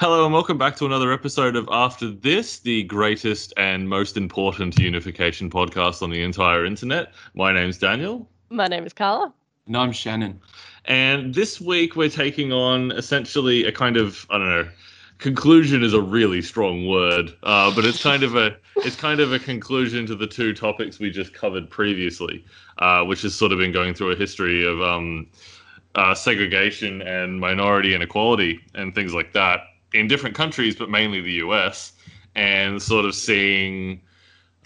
Hello and welcome back to another episode of After This, the greatest and most important unification podcast on the entire internet. My name's Daniel. My name is Carla. And I'm Shannon. And this week we're taking on essentially a kind of, I don't know, conclusion is a really strong word, uh, but it's kind of a it's kind of a conclusion to the two topics we just covered previously, uh, which has sort of been going through a history of um, uh, segregation and minority inequality and things like that in different countries, but mainly the US, and sort of seeing,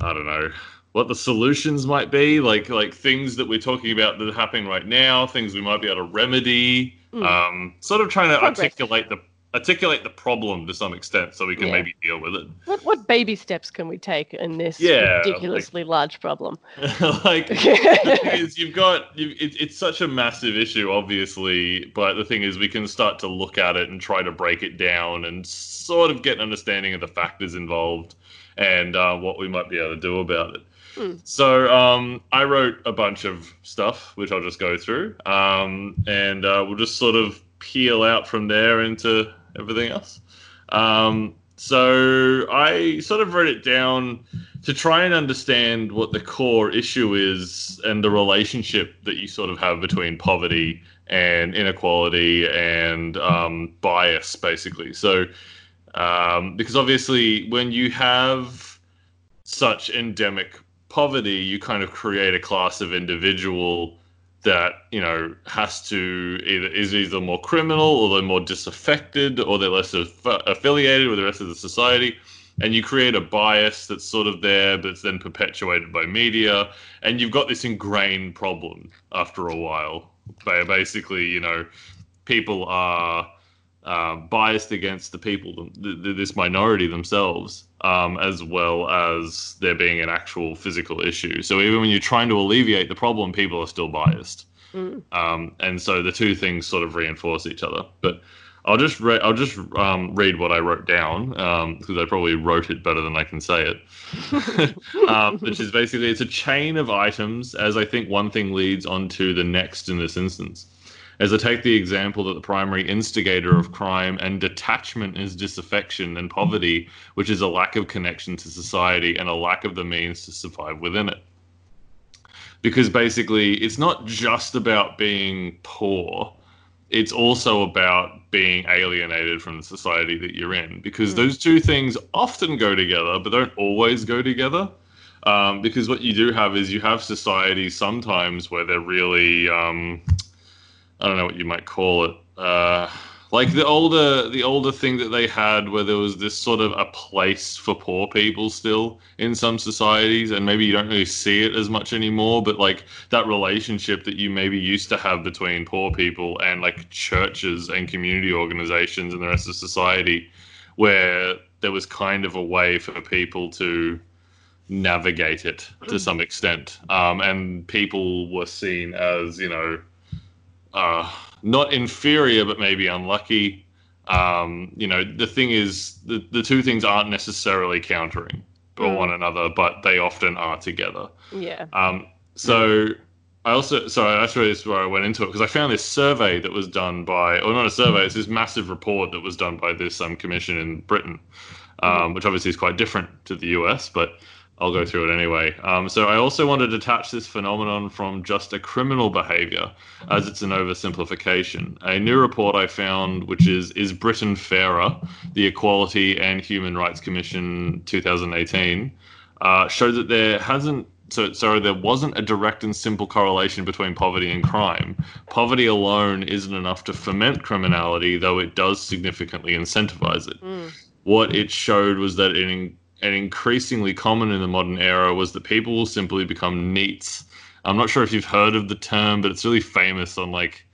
I don't know, what the solutions might be, like like things that we're talking about that are happening right now, things we might be able to remedy. Mm. Um, sort of trying to Progress. articulate the articulate the problem to some extent so we can yeah. maybe deal with it. What what baby steps can we take in this yeah, ridiculously like, large problem? like is you've got you, it, it's such a massive issue, obviously, but the thing is we can start to look at it and try to break it down and sort of get an understanding of the factors involved and uh, what we might be able to do about it. Hmm. So um, I wrote a bunch of stuff, which I'll just go through, um, and uh, we'll just sort of peel out from there into everything else. Um, so I sort of wrote it down to try and understand what the core issue is and the relationship that you sort of have between poverty and inequality and um, bias, basically. So, um, because obviously, when you have such endemic poverty, you kind of create a class of individual that you know has to either is either more criminal or they're more disaffected or they're less aff- affiliated with the rest of the society. And you create a bias that's sort of there but it's then perpetuated by media. And you've got this ingrained problem after a while basically you know people are uh, biased against the people the, the, this minority themselves um, as well as there being an actual physical issue. So even when you're trying to alleviate the problem, people are still biased, mm. um, and so the two things sort of reinforce each other. But I'll just re- I'll just um, read what I wrote down because um, I probably wrote it better than I can say it. Um, which is basically it's a chain of items, as I think one thing leads on to the next in this instance. As I take the example that the primary instigator of crime and detachment is disaffection and poverty, which is a lack of connection to society and a lack of the means to survive within it. Because basically, it's not just about being poor, it's also about being alienated from the society that you're in. Because mm. those two things often go together, but don't always go together. Um, because what you do have is you have societies sometimes where they're really. Um, I don't know what you might call it. Uh, like the older the older thing that they had where there was this sort of a place for poor people still in some societies and maybe you don't really see it as much anymore but like that relationship that you maybe used to have between poor people and like churches and community organizations and the rest of society where there was kind of a way for people to navigate it to some extent um, and people were seen as you know uh, not inferior, but maybe unlucky. Um, you know, the thing is, the, the two things aren't necessarily countering mm. one another, but they often are together. Yeah. Um, so I also, sorry, that's really where I went into it because I found this survey that was done by, or not a survey, it's this massive report that was done by this um, commission in Britain, um, mm. which obviously is quite different to the US, but I'll go through it anyway. Um, so I also want to detach this phenomenon from just a criminal behavior, as it's an oversimplification. A new report I found, which is Is Britain Fairer? The Equality and Human Rights Commission 2018, uh, showed that there hasn't so sorry, there wasn't a direct and simple correlation between poverty and crime. Poverty alone isn't enough to foment criminality, though it does significantly incentivize it. Mm. What it showed was that it and increasingly common in the modern era was that people will simply become NEETs. I'm not sure if you've heard of the term, but it's really famous on like,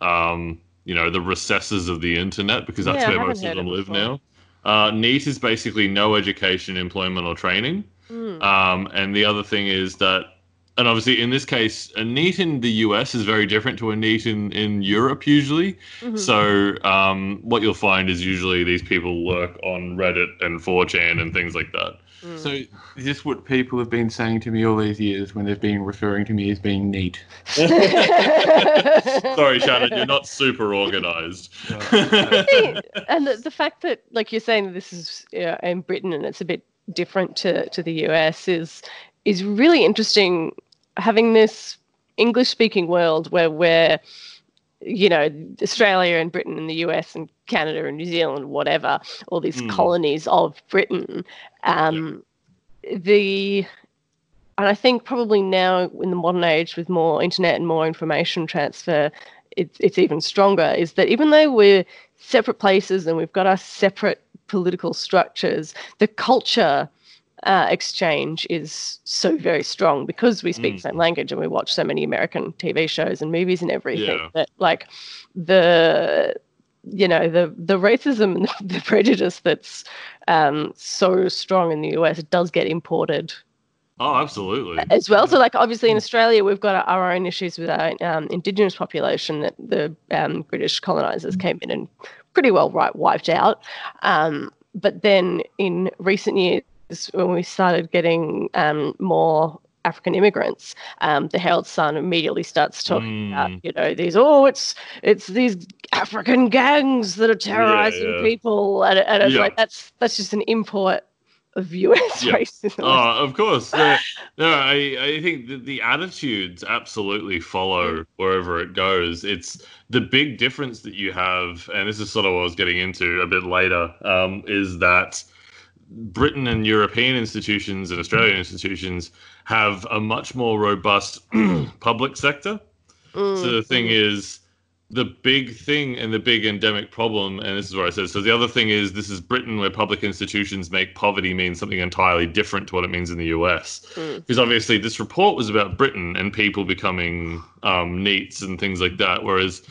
um, you know, the recesses of the internet because that's yeah, where most of them live now. Uh, NEET is basically no education, employment, or training. Mm. Um, and the other thing is that and obviously, in this case, a NEET in the US is very different to a NEET in, in Europe usually. Mm-hmm. So, um, what you'll find is usually these people work on Reddit and 4chan and things like that. Mm. So, is this what people have been saying to me all these years when they've been referring to me as being neat? Sorry, Shannon, you're not super organized. and the, the, fact that, like you're saying, this is in Britain and it's a bit different to, to the US is is really interesting having this English speaking world where we're, you know, Australia and Britain and the US and Canada and New Zealand, whatever, all these mm. colonies of Britain. Um, yeah. The and I think probably now in the modern age with more internet and more information transfer, it's it's even stronger. Is that even though we're separate places and we've got our separate political structures, the culture uh, exchange is so very strong because we speak mm. the same language and we watch so many American TV shows and movies and everything. Yeah. That like the you know the the racism and the prejudice that's um, so strong in the US does get imported. Oh, absolutely. As well, so like obviously in Australia we've got our own issues with our um, indigenous population that the um, British colonizers came in and pretty well right, wiped out. Um, but then in recent years when we started getting um, more African immigrants, um, the Herald Sun immediately starts talking mm. about, you know, these oh, it's it's these African gangs that are terrorizing yeah, yeah. people, and, and it's yeah. like that's that's just an import of US racism. Oh, of course. no, I I think the, the attitudes absolutely follow mm. wherever it goes. It's the big difference that you have, and this is sort of what I was getting into a bit later, um, is that Britain and European institutions and Australian institutions have a much more robust public sector. Mm. So the thing is, the big thing and the big endemic problem, and this is where I said so. The other thing is, this is Britain, where public institutions make poverty mean something entirely different to what it means in the US. Mm. Because obviously, this report was about Britain and people becoming um, NEETs and things like that, whereas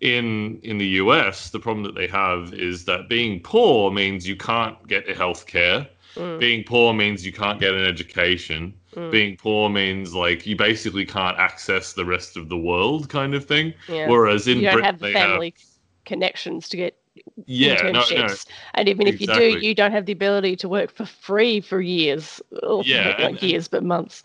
in in the US, the problem that they have is that being poor means you can't get health care. Mm. Being poor means you can't get an education. Mm. Being poor means like you basically can't access the rest of the world, kind of thing. Yeah. Whereas in you don't Britain, have the family have... connections to get yeah, internships. No, no. And even if exactly. you do, you don't have the ability to work for free for years. Oh, yeah, like years, but months.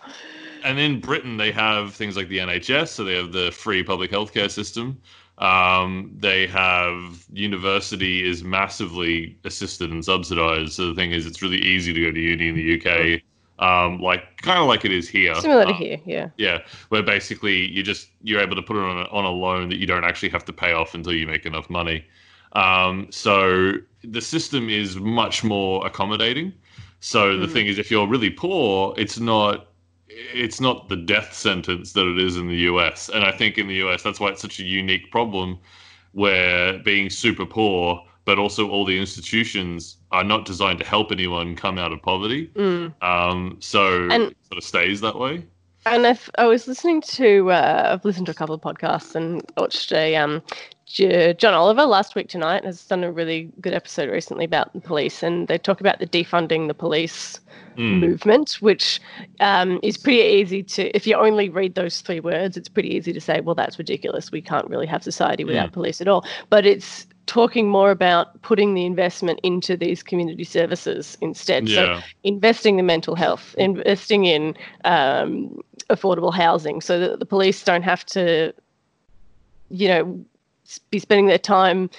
And in Britain, they have things like the NHS, so they have the free public healthcare system. Um, they have university is massively assisted and subsidized. So the thing is, it's really easy to go to uni in the UK. Um, like kind of like it is here. Similar to um, here, yeah. Yeah, where basically you just you're able to put it on a, on a loan that you don't actually have to pay off until you make enough money. Um, so the system is much more accommodating. So the mm. thing is, if you're really poor, it's not it's not the death sentence that it is in the US. And I think in the US, that's why it's such a unique problem where being super poor, but also all the institutions are not designed to help anyone come out of poverty. Mm. Um, so and, it sort of stays that way. And if I was listening to, uh, I've listened to a couple of podcasts and watched a um, John Oliver last week tonight has done a really good episode recently about the police, and they talk about the defunding the police mm. movement, which um, is pretty easy to, if you only read those three words, it's pretty easy to say, well, that's ridiculous. We can't really have society without mm. police at all. But it's talking more about putting the investment into these community services instead. Yeah. So investing in mental health, investing in um, affordable housing, so that the police don't have to, you know, be spending their time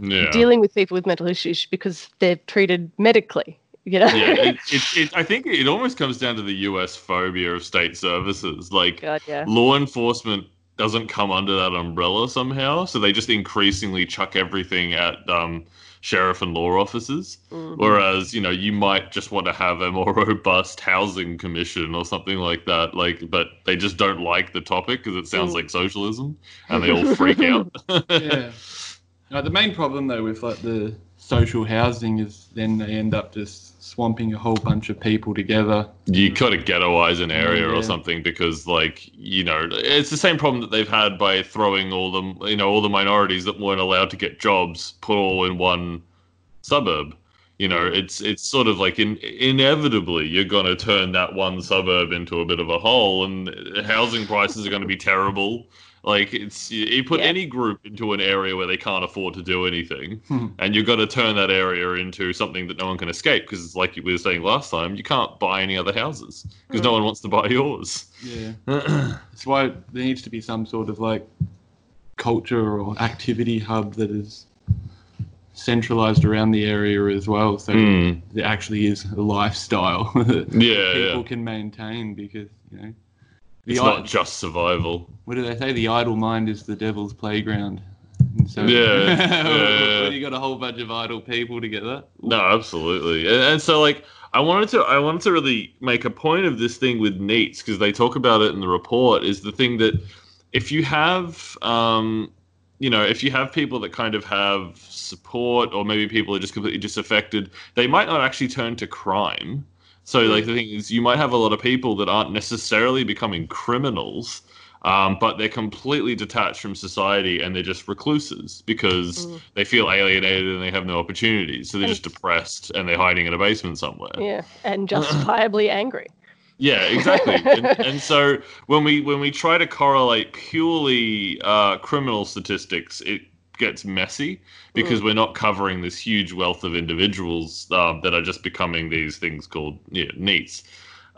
yeah. dealing with people with mental issues because they're treated medically. You know? yeah, it, it, it, I think it almost comes down to the U.S. phobia of state services. Like God, yeah. law enforcement doesn't come under that umbrella somehow, so they just increasingly chuck everything at um, sheriff and law officers. Mm-hmm. Whereas you know you might just want to have a more robust housing commission or something like that. Like, but they just don't like the topic because it sounds mm. like socialism, and they all freak out. yeah. Uh, the main problem though with like the social housing is then they end up just swamping a whole bunch of people together. You got to ghettoize an area yeah. or something because, like, you know, it's the same problem that they've had by throwing all the, you know, all the minorities that weren't allowed to get jobs put all in one suburb. You know, it's it's sort of like in, inevitably you're going to turn that one suburb into a bit of a hole, and housing prices are going to be terrible. Like it's you put Yeah. any group into an area where they can't afford to do anything, Hmm. and you've got to turn that area into something that no one can escape because it's like we were saying last time, you can't buy any other houses because no one wants to buy yours. Yeah. That's why there needs to be some sort of like culture or activity hub that is centralized around the area as well. So Hmm. there actually is a lifestyle that Yeah, people yeah. can maintain because, you know, the It's i- not just survival. what do they say? The idle mind is the devil's playground. And so Yeah, yeah. you got a whole bunch of idle people together. No, absolutely. And, and so like I wanted to I wanted to really make a point of this thing with NEETs because they talk about it in the report is the thing that if you have um you know, if you have people that kind of have support or maybe people are just completely disaffected, they might not actually turn to crime. So like the thing is you might have a lot of people that aren't necessarily becoming criminals. Um, but they're completely detached from society and they're just recluses because Mm. they feel alienated and they have no opportunities. So they're And- just depressed and they're hiding in a basement somewhere. Yeah, and justifiably angry. Yeah, exactly. and, and so when we when we try to correlate purely uh, criminal statistics, it gets messy because we're not covering this huge wealth of individuals um, that are just becoming these things called yeah, NEETs,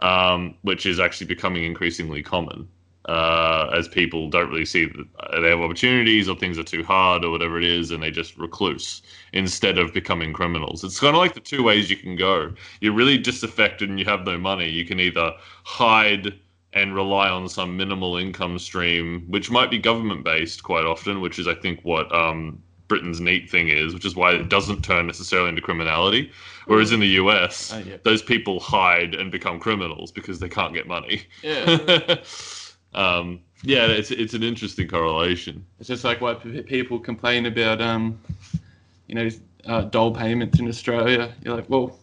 um, which is actually becoming increasingly common uh, as people don't really see that uh, they have opportunities or things are too hard or whatever it is, and they just recluse instead of becoming criminals. It's kind of like the two ways you can go. You're really disaffected and you have no money. You can either hide and rely on some minimal income stream, which might be government based quite often, which is, I think, what um, Britain's NEET thing is, which is why it doesn't turn necessarily into criminality. Whereas in the US, Oh, yeah. those people hide and become criminals because they can't get money. Yeah. um, yeah, it's it's an interesting correlation. It's just like why p- people complain about, um, you know, uh, dole payments in Australia. You're like, well,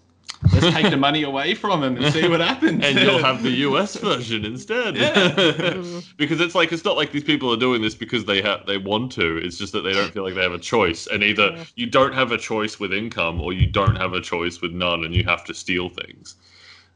let's take the money away from them and see what happens. and you'll have the US version instead. Yeah. because it's like it's not like these people are doing this because they have they want to. It's just that they don't feel like they have a choice. And either Yeah. you don't have a choice with income or you don't have a choice with none and you have to steal things.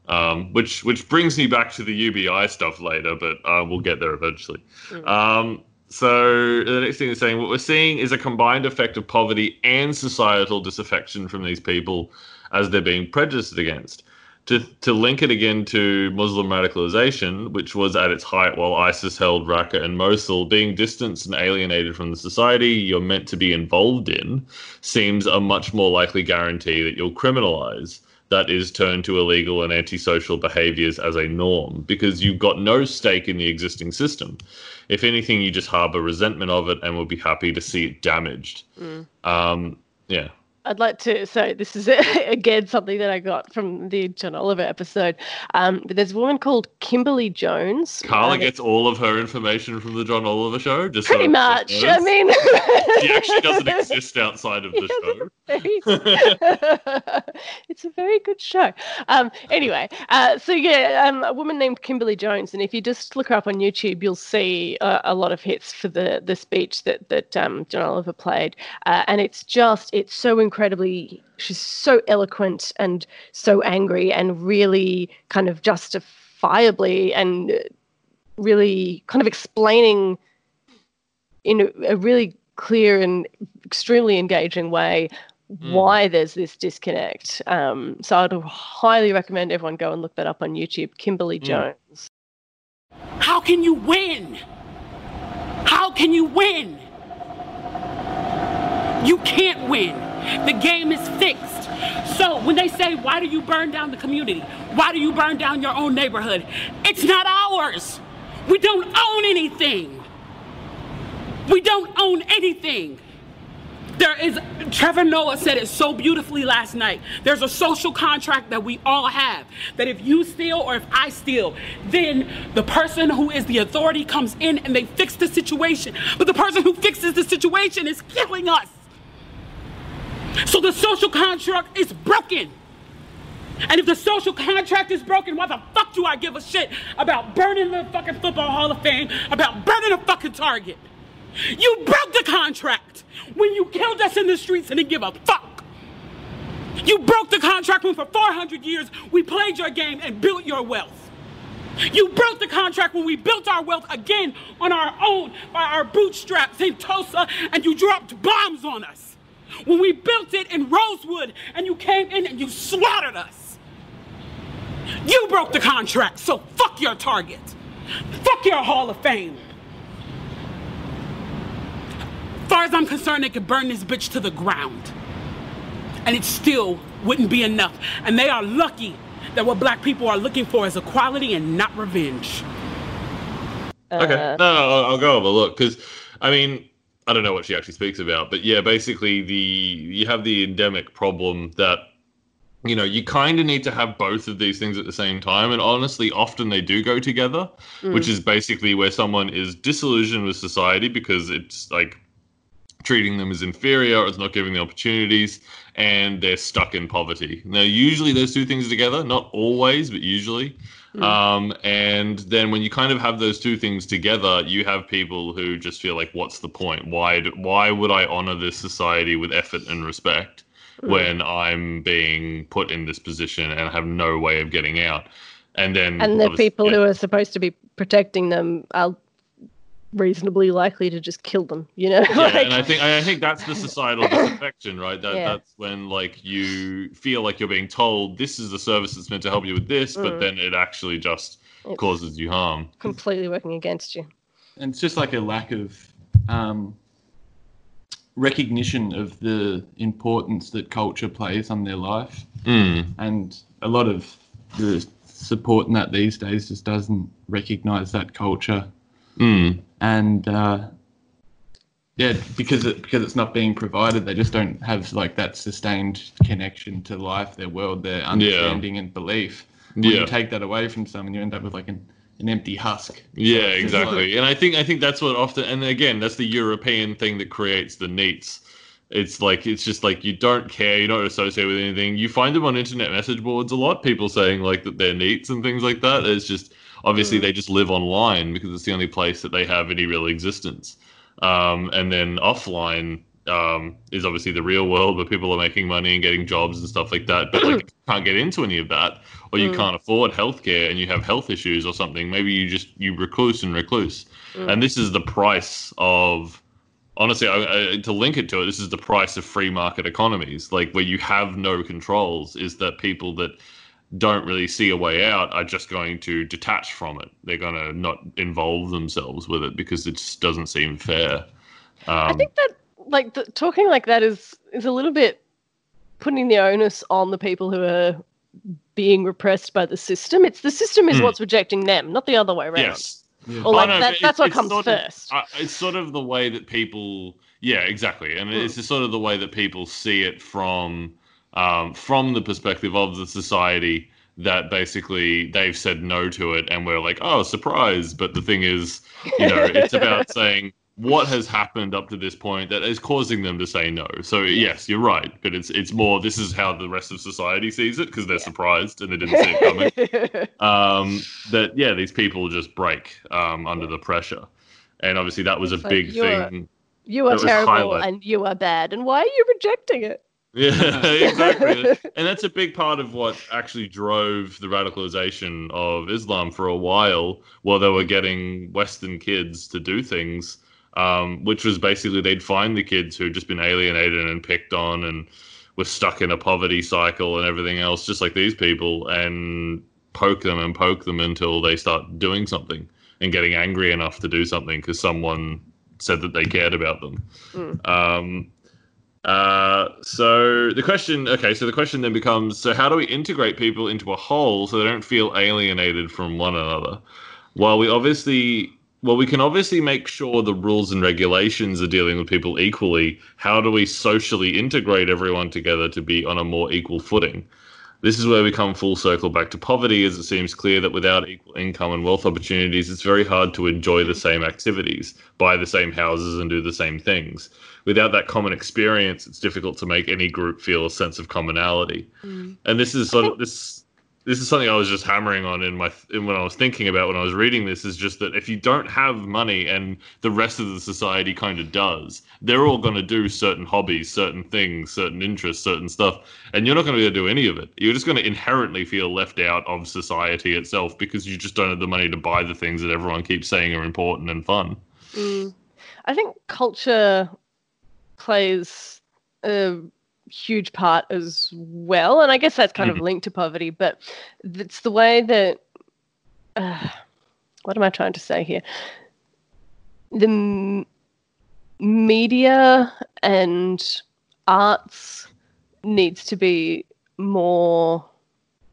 Um, which which brings me back to the UBI stuff later, but uh, we'll get there eventually. Mm. Um, so the next thing is saying what we're seeing is a combined effect of poverty and societal disaffection from these people as they're being prejudiced against. To, to link it again to Muslim radicalization, which was at its height while ISIS held Raqqa and Mosul, being distanced and alienated from the society you're meant to be involved in seems a much more likely guarantee that you'll criminalize. That is, turn to illegal and antisocial behaviors as a norm because you've got no stake in the existing system. If anything, you just harbor resentment of it and will be happy to see it damaged. Mm. Um, yeah. I'd like to. So this is again something that I got from the John Oliver episode. Um, but there's a woman called Kimberly Jones. Carla uh, gets all of her information from the John Oliver show. Just pretty so much. I mean, she actually doesn't exist outside of the show. it's a very good show. Um, anyway, uh, so yeah, um, a woman named Kimberly Jones, and if you just look her up on YouTube, you'll see uh, a lot of hits for the the speech that that um, John Oliver played, uh, and it's just it's so incredibly. She's so eloquent and so angry, and really kind of justifiably and really kind of explaining in a, a really clear and extremely engaging way Mm. why there's this disconnect. Um, so I'd highly recommend everyone go and look that up on YouTube. Kimberly Mm. Jones. How can you win? How can you win? You can't win. The game is fixed. So when they say, why do you burn down the community? Why do you burn down your own neighborhood? It's not ours. We don't own anything. We don't own anything. There is, Trevor Noah said it so beautifully last night. There's a social contract that we all have. That if you steal or if I steal, then the person who is the authority comes in and they fix the situation. But the person who fixes the situation is killing us. So the social contract is broken. And if the social contract is broken, why the fuck do I give a shit about burning the fucking Football Hall of Fame, about burning a fucking Target? You broke the contract when you killed us in the streets and didn't give a fuck. You broke the contract when for 400 years we played your game and built your wealth. You broke the contract when we built our wealth again on our own by our bootstraps in Tulsa and you dropped bombs on us. When we built it in Rosewood and you came in and you slaughtered us. You broke the contract, so fuck your target. Fuck your Hall of Fame. As far as I'm concerned, they could burn this bitch to the ground. And it still wouldn't be enough. And they are lucky that what black people are looking for is equality and not revenge. Okay, Uh, no, no, I'll, I'll go have a look because, I mean, I don't know what she actually speaks about, but yeah, basically the you have the endemic problem that you know you kind of need to have both of these things at the same time, and honestly, often they do go together, mm. which is basically where someone is disillusioned with society because it's like treating them as inferior or it's not giving them opportunities and they're stuck in poverty. Now, usually those two things together, not always, but usually. Um, and then when you kind of have those two things together, you have people who just feel like, what's the point? Why, do, why would I honor this society with effort and respect when I'm being put in this position and have no way of getting out? And then and the people yeah. who are supposed to be protecting them are reasonably likely to just kill them. You know, yeah, like, and I think I think that's the societal disaffection, right? That Yeah. that's when like you feel like you're being told this is the service that's meant to help you with this, but Mm. then it actually just It's- causes you harm. completely working against you. and it's just like a lack of um, recognition of the importance that culture plays on their life, Mm. and a lot of the support in that these days just doesn't recognize that culture, Mm. and uh, yeah, because it because it's not being provided, they just don't have like that sustained connection to life, their world, their understanding and belief. When Yeah. you take that away from someone, you end up with like an, an empty husk. Yeah, exactly. And I think I think that's what often and again, that's the European thing that creates the NEETs. It's like it's just like you don't care, you don't associate with anything. You find them on internet message boards a lot, people saying like that they're NEETs and things like that. It's just obviously they just live online because it's the only place that they have any real existence. Um, and then offline um, is obviously the real world where people are making money and getting jobs and stuff like that. But like, if you can't get into any of that, or you Mm. can't afford healthcare and you have health issues or something, maybe you just you recluse and recluse. Mm. And this is the price of honestly I, I, to link it to it. This is the price of free market economies, like where you have no controls. Is that people that don't really see a way out are just going to detach from it. They're going to not involve themselves with it because it just doesn't seem fair. Um, I think that like the, talking like that is is a little bit putting the onus on the people who are being repressed by the system. It's the system is Hmm. what's rejecting them, not the other way around. yes, Yeah. Or like Oh, no, that, that's it's- what comes sort of- first. uh, it's sort of the way that people yeah exactly and it's just sort of the way that people see it from um, from the perspective of the society that basically they've said no to it and we're like oh surprise but the thing is you know it's about saying what has happened up to this point that is causing them to say no so yes you're right but it's it's more this is how the rest of society sees it because they're surprised and they didn't see it coming um, that yeah, these people just break um, under the pressure, and obviously that was a like, big thing. you are terrible highlight. and you are bad. And why are you rejecting it? Yeah, exactly, and that's a big part of what actually drove the radicalization of Islam for a while, while they were getting Western kids to do things. Um, which was basically they'd find the kids who'd just been alienated and picked on and were stuck in a poverty cycle and everything else, just like these people, and poke them and poke them until they start doing something and getting angry enough to do something because someone said that they cared about them. Mm. Um, uh, so the question, okay, so the question then becomes: so how do we integrate people into a whole so they don't feel alienated from one another? While we obviously, well, we can obviously make sure the rules and regulations are dealing with people equally. How do we socially integrate everyone together to be on a more equal footing? This is where we come full circle back to poverty, as it seems clear that without equal income and wealth opportunities, it's very hard to enjoy the same activities, buy the same houses, and do the same things. Without that common experience, it's difficult to make any group feel a sense of commonality. And this is sort of this this is something I was just hammering on in my in when I was thinking about when I was reading this is just that if you don't have money and the rest of the society kind of does, they're all going to do certain hobbies, certain things, certain interests, certain stuff, and you're not going to be able to do any of it. You're just going to inherently feel left out of society itself because you just don't have the money to buy the things that everyone keeps saying are important and fun. Mm. I think culture plays a huge part as well. And I guess that's kind mm-hmm. of linked to poverty, but it's the way that. Uh, what am I trying to say here? The m- media and arts needs to be more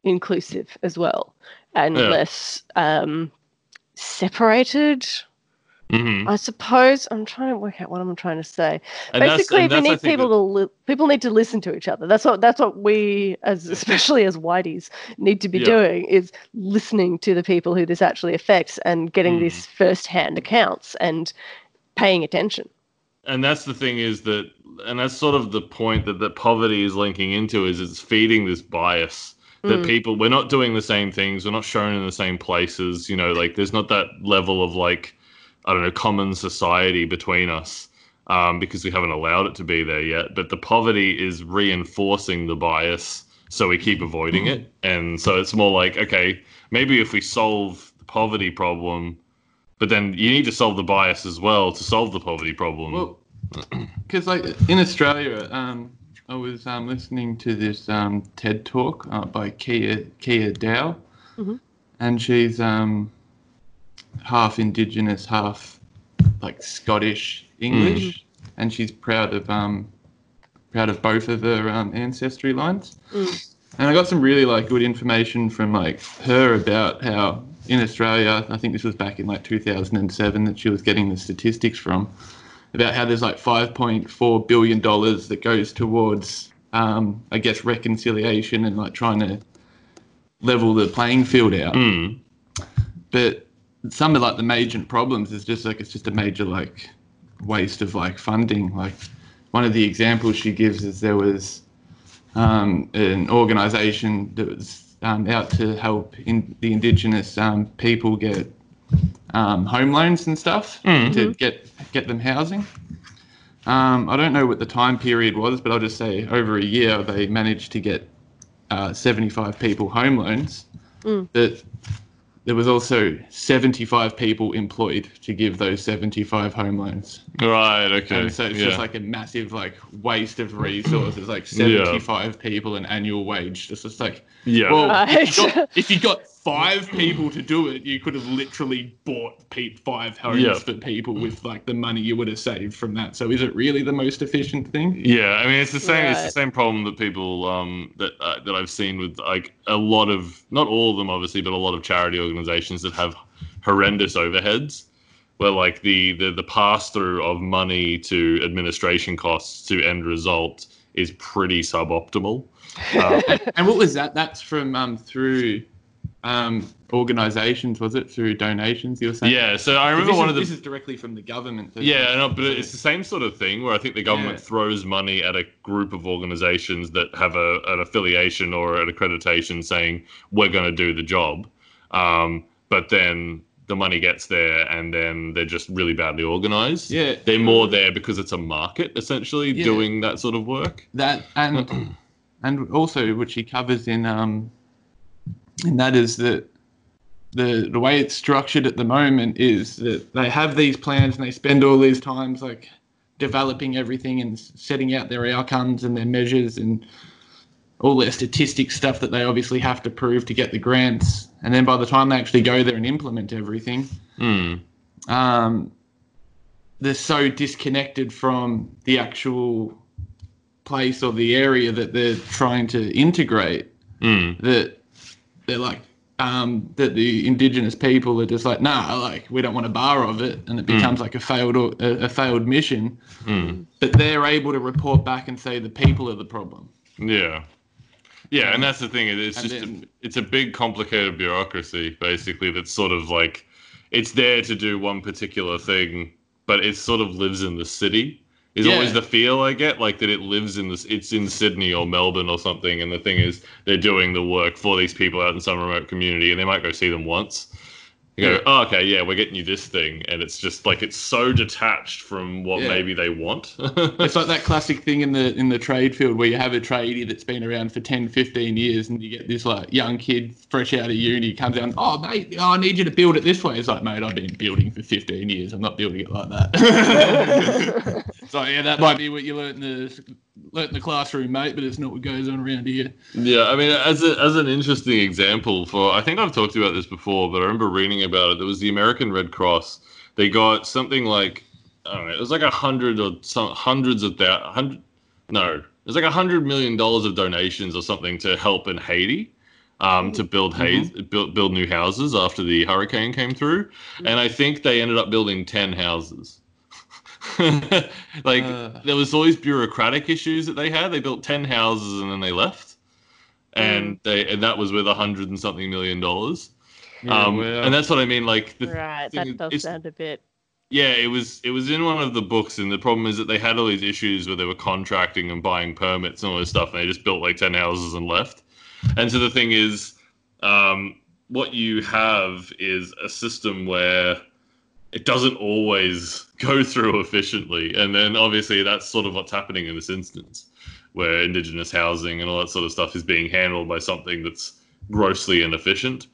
inclusive as well and yeah. less um, separated Mm-hmm. I suppose I'm trying to work out what I'm trying to say. And Basically, we need people that... to li- people need to listen to each other. That's what that's what we, as especially as whiteys, need to be yeah. doing is listening to the people who this actually affects and getting mm. these first-hand accounts and paying attention. And that's the thing is that, and that's sort of the point that that poverty is linking into is it's feeding this bias that mm. people we're not doing the same things, we're not shown in the same places. You know, like there's not that level of like I don't know, common society between us um, because we haven't allowed it to be there yet. But the poverty is reinforcing the bias, so we keep avoiding it. And so it's more like, okay, maybe if we solve the poverty problem, but then you need to solve the bias as well to solve the poverty problem. Well, because like in Australia, um, I was um, listening to this um, TED talk uh, by Kia Kia Dow, mm-hmm. and she's um, half Indigenous, half like Scottish English, mm. and she's proud of um proud of both of her um, ancestry lines. Mm. And I got some really like good information from like her about how in Australia, I think this was back in like 2007 that she was getting the statistics from, about how there's like 5.4 billion dollars that goes towards, um, I guess, reconciliation and like trying to level the playing field out. Mm. But some of like the major problems is just like it's just a major like waste of like funding. Like one of the examples she gives is there was um, an organisation that was um, out to help in the indigenous um, people get um, home loans and stuff mm-hmm. to get get them housing. Um, I don't know what the time period was, but I'll just say over a year they managed to get uh, 75 people home loans. Mm. That there was also 75 people employed to give those 75 home loans. Right, okay. And so it's yeah. just like a massive like waste of resources, like 75 yeah. people an annual wage. Just, just like, yeah. Well, right. if, you got, if you got five people to do it, you could have literally bought five homes yeah. for people with like the money you would have saved from that. So is it really the most efficient thing? Yeah, I mean it's the same. Right. It's the same problem that people um, that uh, that I've seen with like a lot of not all of them obviously, but a lot of charity organizations that have horrendous overheads. Where like the the, the pass through of money to administration costs to end result is pretty suboptimal. Uh, and what was that? That's from um, through um, organizations was it through donations you were saying? Yeah so i remember one is, of the this is directly from the government yeah no, but it's the same sort of thing where i think the government yeah. throws money at a group of organizations that have a, an affiliation or an accreditation saying we're going to do the job. Um, but then the money gets there and then they're just really badly organized. Yeah. They're more there because it's a market essentially yeah. doing that sort of work. That and and also which he covers in um and that is that the the way it's structured at the moment is that they have these plans and they spend all these times like developing everything and setting out their outcomes and their measures and all their statistics stuff that they obviously have to prove to get the grants. And then by the time they actually go there and implement everything, mm. um, they're so disconnected from the actual place or the area that they're trying to integrate mm. that they're like um, that the indigenous people are just like, nah, like we don't want a bar of it, and it hmm. becomes mm. like a failed a, a failed mission. Mm. But they're able to report back and say the people are the problem. Yeah, yeah, and that's the thing. It's just then, a, it's a big, complicated bureaucracy, basically. That's sort of like it's there to do one particular thing, but it sort of lives in the city Is Yeah. always the feel I get, like that it lives in this. It's in Sydney or Melbourne or something, and the thing is, they're doing the work for these people out in some remote community, and they might go see them once. You go, Yeah. oh, okay, yeah, we're getting you this thing, and it's just like it's so detached from what Yeah. maybe they want. It's like that classic thing in the in the trade field where you have a tradie that's been around for 10, 15 years and you get this like young kid fresh out of uni comes down, oh mate, oh, I need you to build it this way. It's like, mate, I've been building for 15 years. I'm not building it like that. so yeah, that might be what you learnt in the learnt in the classroom, mate, but it's not what goes on around here. Yeah, I mean, as a, as an interesting example for, I think I've talked about this before, but I remember reading about it. There was the American Red Cross. They got something like, I don't know, it was like a hundred or some hundreds of that hundred, no, it was like a hundred million dollars of donations or something to help in Haiti. Um, to build haze, build build new houses after the hurricane came through, and I think they ended up building ten houses. like Uh. there was always bureaucratic issues that they had. They built ten houses and then they left, and they and that was with a hundred and something million dollars. um, well, and that's what I mean. Like the right, thing that is- does sound a bit. yeah, it was it was in one of the books, and the problem is that they had all these issues where they were contracting and buying permits and all this stuff, and they just built like ten houses and left. And so the thing is, um, what you have is a system where it doesn't always go through efficiently, and then obviously that's sort of what's happening in this instance, where indigenous housing and all that sort of stuff is being handled by something that's grossly inefficient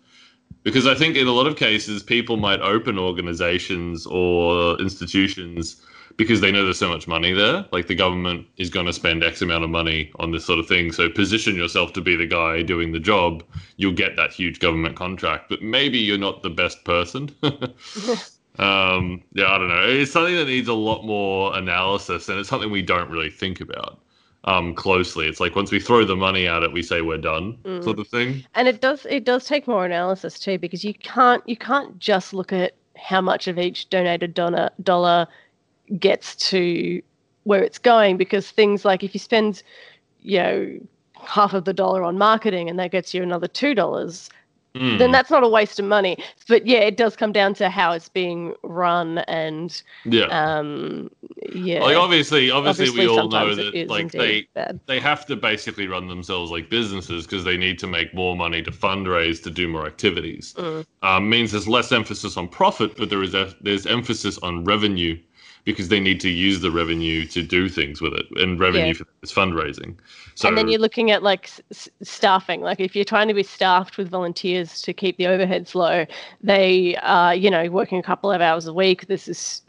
because I think in a lot of cases people might open organizations or institutions because they know there's so much money there. Like the government is going to spend X amount of money on this sort of thing. So position yourself to be the guy doing the job. You'll get that huge government contract, but maybe you're not the best person. um, yeah, I don't know. It's something that needs a lot more analysis, and it's something we don't really think about um, closely. It's like once we throw the money at it, we say we're done, Mm. sort of thing. and it does it does take more analysis too because you can't you can't just look at how much of each donated dollar dollar gets to where it's going because things like if you spend you know half of the dollar on marketing and that gets you another two dollars Mm. then that's not a waste of money but yeah it does come down to how it's being run and yeah. um yeah Like obviously, obviously, we all know that like they bad. they have to basically run themselves like businesses because they need to make more money to fundraise to do more activities. Mm. Um, means there's less emphasis on profit, but there is a, there's emphasis on revenue because they need to use the revenue to do things with it, and revenue Yeah. for is fundraising. So and then you're looking at like s- staffing like if you're trying to be staffed with volunteers to keep the overheads low they are you know working a couple of hours a week this is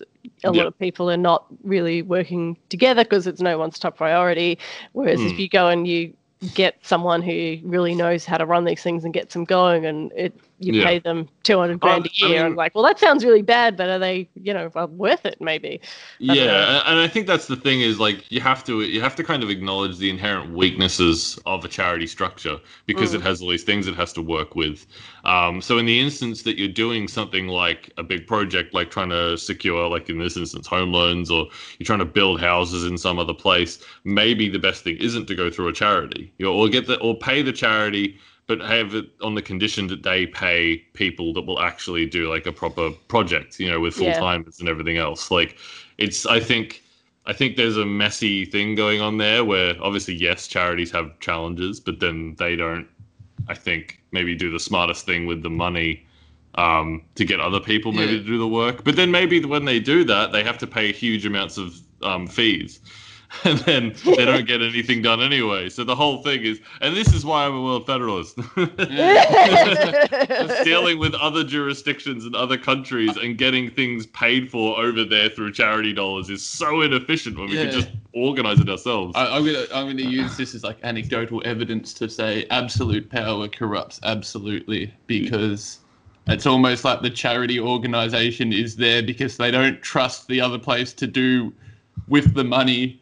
a lot of people are not really working together because it's no one's top priority whereas if Mm. you go and you get someone who really knows how to run these things and gets them going and it you Yeah. pay them 200 grand a I year mean- and like well that sounds really bad but are they you know well, worth it maybe I know. yeah and- and i think that's the thing is like you have to you have to kind of acknowledge the inherent weaknesses of a charity structure because Mm. it has all these things it has to work with um, so in the instance that you're doing something like a big project like trying to secure like in this instance home loans or you're trying to build houses in some other place maybe the best thing isn't to go through a charity you know, or get the or pay the charity but have it on the condition that they pay people that will actually do like a proper project, you know, with full Yeah. timers and everything else. Like, it's I think I think there's a messy thing going on there where obviously yes, charities have challenges, but then they don't. I think maybe do the smartest thing with the money um, to get other people maybe Yeah. to do the work. But then maybe when they do that, they have to pay huge amounts of um, fees. And then they don't get anything done anyway. So the whole thing is, and this is why I'm a world federalist. dealing with other jurisdictions and other countries and getting things paid for over there through charity dollars is so inefficient when we Yeah. could just organize it ourselves. I, I'm gonna I'm gonna use this as like anecdotal evidence to say absolute power corrupts absolutely because it's almost like the charity organization is there because they don't trust the other place to do with the money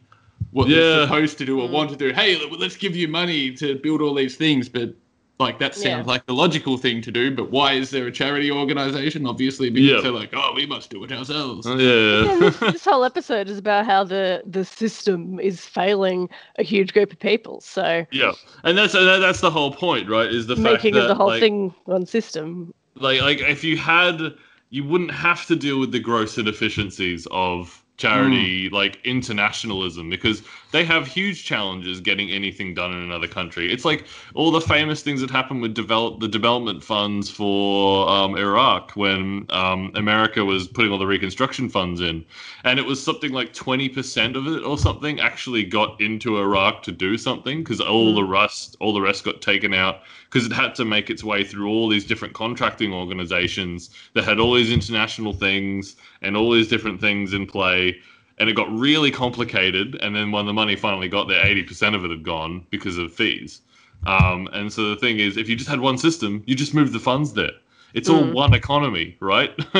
what Yeah. they're supposed to do or want to do. Mm. Hey, let- let's give you money to build all these things, but like that sounds Yeah. like the logical thing to do. But why is there a charity organization? Obviously, because Yeah. they're like, oh, we must do it ourselves. Oh, yeah. Yeah, this, this whole episode is about how the the system is failing a huge group of people. So yeah. And that's and that's the whole point, right? Is the fact making that of the whole like, thing one system. like like if you had you wouldn't have to deal with the gross inefficiencies of charity hmm. like internationalism because they have huge challenges getting anything done in another country. It's like all the famous things that happened with develop the development funds for um, Iraq when um, America was putting all the reconstruction funds in, and it was something like twenty percent of it or something actually got into Iraq to do something because all the rest all the rest got taken out because it had to make its way through all these different contracting organizations that had all these international things and all these different things in play. And it got really complicated. And then when the money finally got there, 80% of it had gone because of fees. Um, and so the thing is, if you just had one system, you just move the funds there. It's all one economy, right?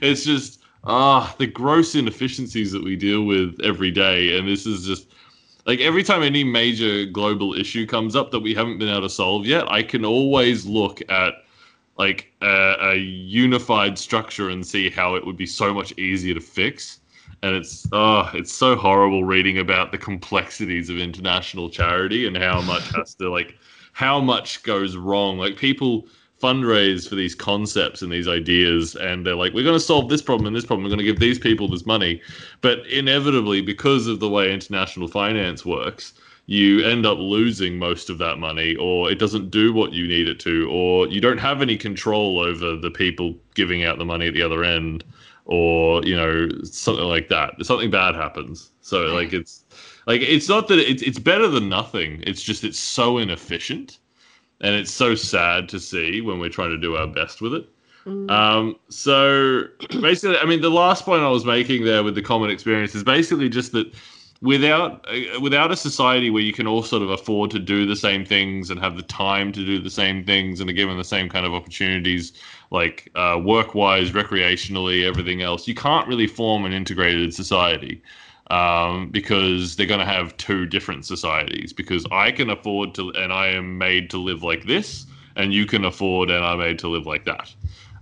it's just ah the gross inefficiencies that we deal with every day, and this is just like every time any major global issue comes up that we haven't been able to solve yet, I can always look at like a, a unified structure and see how it would be so much easier to fix. And it's oh, it's so horrible reading about the complexities of international charity and how much has to like how much goes wrong. Like people fundraise for these concepts and these ideas and they're like we're going to solve this problem and this problem. We're going to give these people this money. But inevitably because of the way international finance works you end up losing most of that money or it doesn't do what you need it to or you don't have any control over the people giving out the money at the other end or you know something like that. Something bad happens. So like it's like it's not that it's, it's better than nothing. It's just it's so inefficient and it's so sad to see when we're trying to do our best with it. Um, so basically, I mean, the last point I was making there with the common experience is basically just that without uh, without a society where you can all sort of afford to do the same things and have the time to do the same things and are given the same kind of opportunities, like uh, work wise, recreationally, everything else, you can't really form an integrated society. Um, because they're going to have two different societies. Because I can afford to, and I am made to live like this, and you can afford, and I'm made to live like that.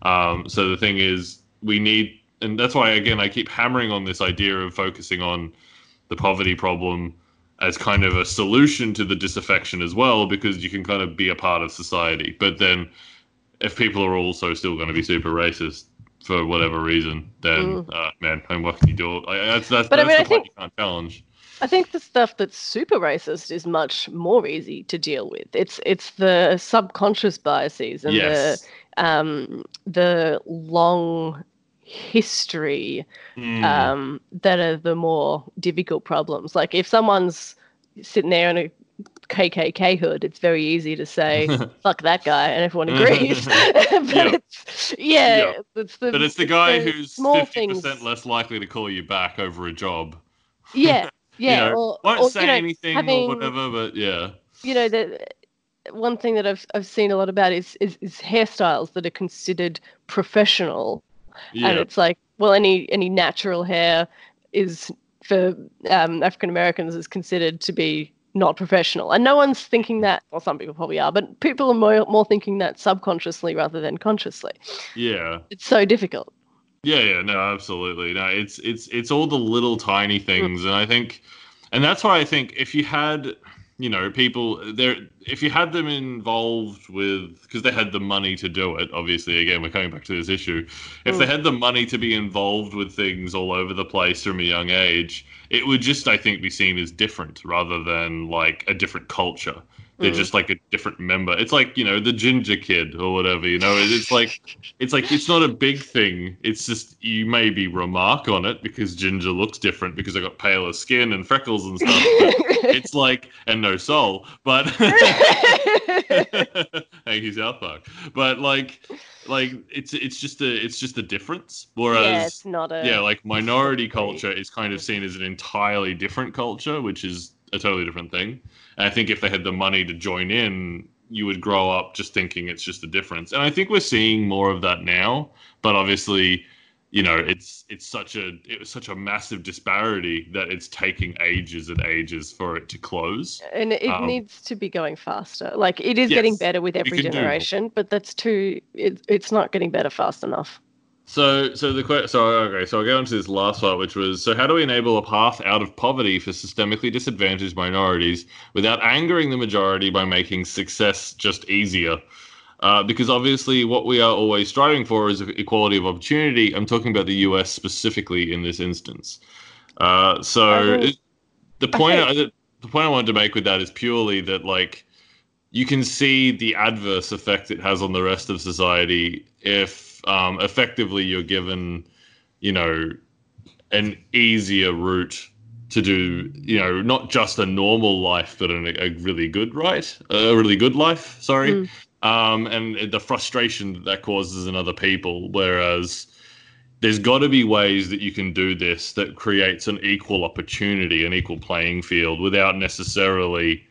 Um, so the thing is, we need, and that's why again I keep hammering on this idea of focusing on the poverty problem as kind of a solution to the disaffection as well, because you can kind of be a part of society. But then, if people are also still going to be super racist for whatever reason, then uh, man, and what can you do? Like, that's that's, But I mean, the I point think- you can't challenge. I think the stuff that's super racist is much more easy to deal with. It's it's the subconscious biases and Yes. the um, the long history Mm. um, that are the more difficult problems. Like if someone's sitting there in a KKK hood, it's very easy to say "fuck that guy" and everyone agrees. but Yeah. it's yeah, Yeah. it's the but it's the guy the who's fifty percent less likely to call you back over a job. Yeah, yeah, you know, or, won't or, say you know, anything having- or whatever, but yeah. you know the one thing that I've I've seen a lot about is is, is hairstyles that are considered professional, and it's like well any any natural hair is for um, African Americans is considered to be not professional, and no one's thinking hmm. that. Well, some people probably are, but people are more more thinking that subconsciously rather than consciously. Yeah. It's so difficult. Yeah, yeah, no, absolutely. No, it's it's it's all the little tiny hmm. things, and I think, and that's why I think if you had, you know, people there, if you had them involved with, because they had the money to do it. Obviously, again, we're coming back to this issue. If they hmm. had the money to be involved with things all over the place from a young age, it would just, I think, be seen as different rather than like a different culture. They're Mm. just like a different member. It's like you know the ginger kid or whatever. You know, it's like it's like it's not a big thing. It's just you maybe remark on it because ginger looks different because I got paler skin and freckles and stuff. it's like and no soul, but thank you South Park. But like, like it's it's just a it's just a difference. Whereas yeah, it's not a yeah, like minority culture is kind of seen as an entirely different culture, which is a totally different thing. And I think if they had the money to join in, you would grow up just thinking it's just a difference. And I think we're seeing more of that now. But obviously, you know, it's it's such a it was such a massive disparity that it's taking ages and ages for it to close. and it Um, needs to be going faster. Like it is getting better with every can do more. generation, but that's too. It, it's not getting better fast enough. So, so the que- so okay, so I'll go into this last part, which was so how do we enable a path out of poverty for systemically disadvantaged minorities without angering the majority by making success just easier? Uh, because obviously, what we are always striving for is equality of opportunity. I'm talking about the U.S. specifically in this instance. Uh, so I think- the point I I the point I wanted to make with that is purely that like you can see the adverse effect it has on the rest of society if um, effectively you're given, you know, an easier route to do, you know, not just a normal life, but an, a really good right, a really good life. Sorry, Mm. Um, and the frustration that that causes in other people. Whereas there's got to be ways that you can do this that creates an equal opportunity, an equal playing field, without necessarily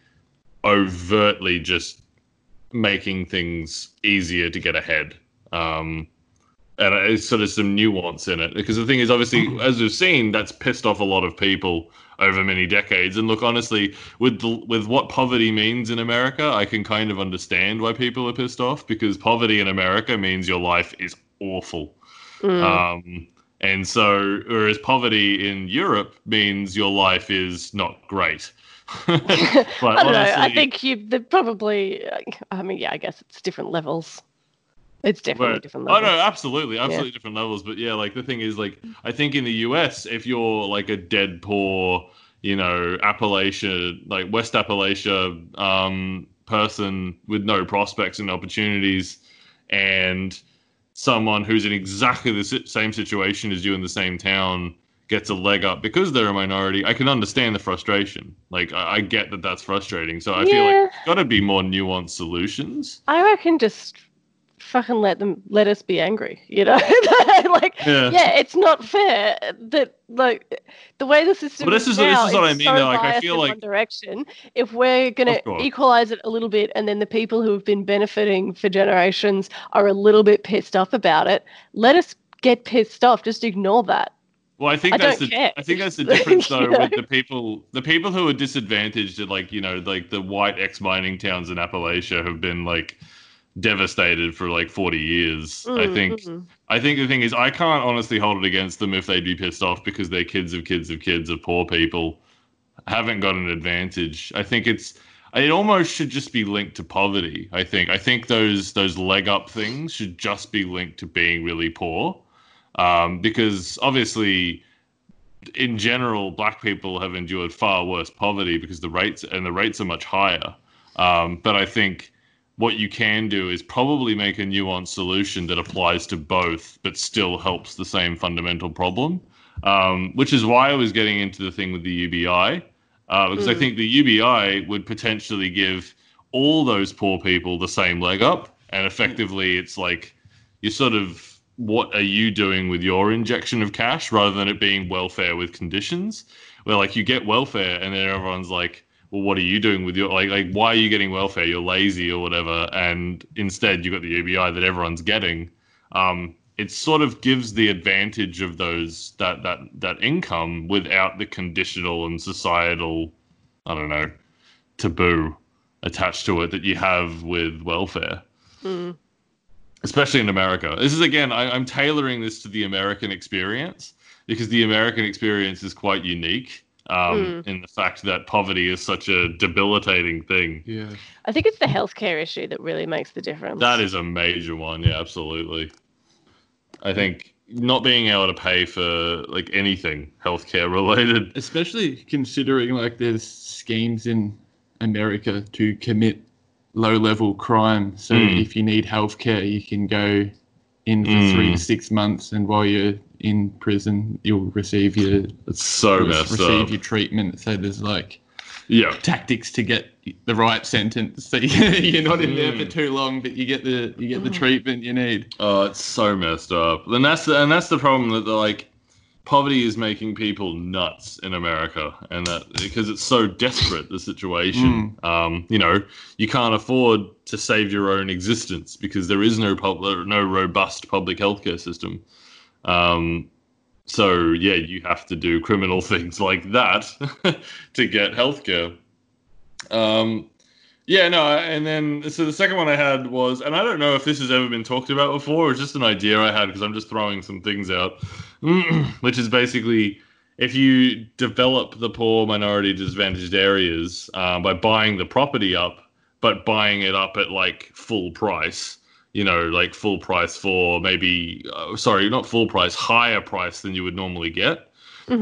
overtly just making things easier to get ahead. Um, and it's sort of some nuance in it because the thing is, obviously, as we've seen, that's pissed off a lot of people over many decades. And look, honestly, with the, with what poverty means in America, I can kind of understand why people are pissed off because poverty in America means your life is awful. Mm. Um, and so, whereas poverty in Europe means your life is not great. but I don't know. I think you probably. I mean, yeah, I guess it's different levels. It's definitely But- different Oh levels. no, absolutely, absolutely different levels. But yeah, like the thing is, like I think in the US, if you're like a dead poor, you know, Appalachia, like West Appalachia um, person with no prospects and opportunities, and someone who's in exactly the same situation as you in the same town gets a leg up because they're a minority, I can understand the frustration. Like I, I get that that's frustrating. So I feel like Yeah. got to be more nuanced solutions. I reckon just fucking let them let us be angry. You know, like Yeah. yeah, it's not fair that like the way the system. But this is- this now, is what I mean, so though, like, I feel like- direction. If we're gonna equalize it a little bit, and then the people who have been benefiting for generations are a little bit pissed off about it, let us get pissed off. Just ignore that. Well, I think I that's don't the care. I think that's the difference though You know? with the people the people who are disadvantaged at like you know like the white ex mining towns in Appalachia have been like devastated for like 40 years. I Mm, think mm. I think the thing is I can't honestly hold it against them if they'd be pissed off because their kids of kids of kids of poor people haven't got an advantage. I think it's it almost should just be linked to poverty. I think I think those those leg up things should just be linked to being really poor, um, because obviously, in general, black people have endured far worse poverty because the rates and the rates are much higher. Um, but I think what you can do is probably make a nuanced solution that applies to both, but still helps the same fundamental problem. Um, which is why I was getting into the thing with the UBI, uh, because I Mm. think the UBI would potentially give all those poor people the same leg up, and effectively, it's like you're sort of what are you doing with your injection of cash rather than it being welfare with conditions, where like you get welfare and then everyone's like, well, what are you doing with your like like why are you getting welfare? You're lazy or whatever, and instead you've got the UBI that everyone's getting. Um, it sort of gives the advantage of those that that that income without the conditional and societal, I don't know, taboo attached to it that you have with welfare Mm. especially in America. This is again, I, I'm tailoring this to the American experience because the American experience is quite unique um, in the fact that poverty is such a debilitating thing. Yeah. I think it's the healthcare issue that really makes the difference. That is a major one, yeah, absolutely. I think not being able to pay for like anything healthcare related. Especially considering like there's schemes in America to commit low level crime. So Mm. if you need healthcare, you can go in for Mm. three to six months, and while you're in prison, you'll receive your It's so messed receive up. your treatment. So there's like Yeah, tactics to get the right sentence. So you're not in there for Mm. too long, but you get the you get the treatment you need. Oh, it's so messed up. And that's the, and that's the problem that the, like poverty is making people nuts in America, and that because it's so desperate the situation. Um, you know, you can't afford to save your own existence because there is no pub- no robust public healthcare system. Um, so yeah, you have to do criminal things like that to get healthcare. Um, yeah, no, and then so the second one I had was, and I don't know if this has ever been talked about before, it's just an idea I had because I'm just throwing some things out, which is basically if you develop the poor minority disadvantaged areas uh, by buying the property up, but buying it up at like full price, you know, like full price for maybe, uh, sorry, not full price, higher price than you would normally get.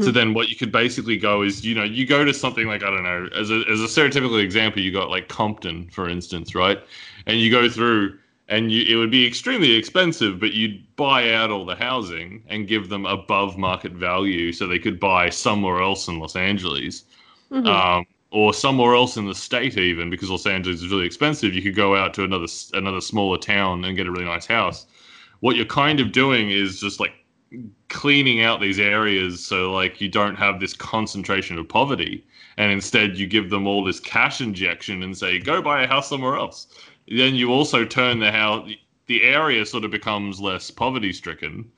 So then what you could basically go is, you know, you go to something like, I don't know, as a, as a stereotypical example, you got like Compton, for instance, right? And you go through and you, it would be extremely expensive, but you'd buy out all the housing and give them above market value so they could buy somewhere else in Los Angeles. Um, or somewhere else in the state even because Los Angeles is really expensive you could go out to another another smaller town and get a really nice house. What you're kind of doing is just like cleaning out these areas so like you don't have this concentration of poverty and instead you give them all this cash injection and say go buy a house somewhere else. Then you also turn the house the area sort of becomes less poverty stricken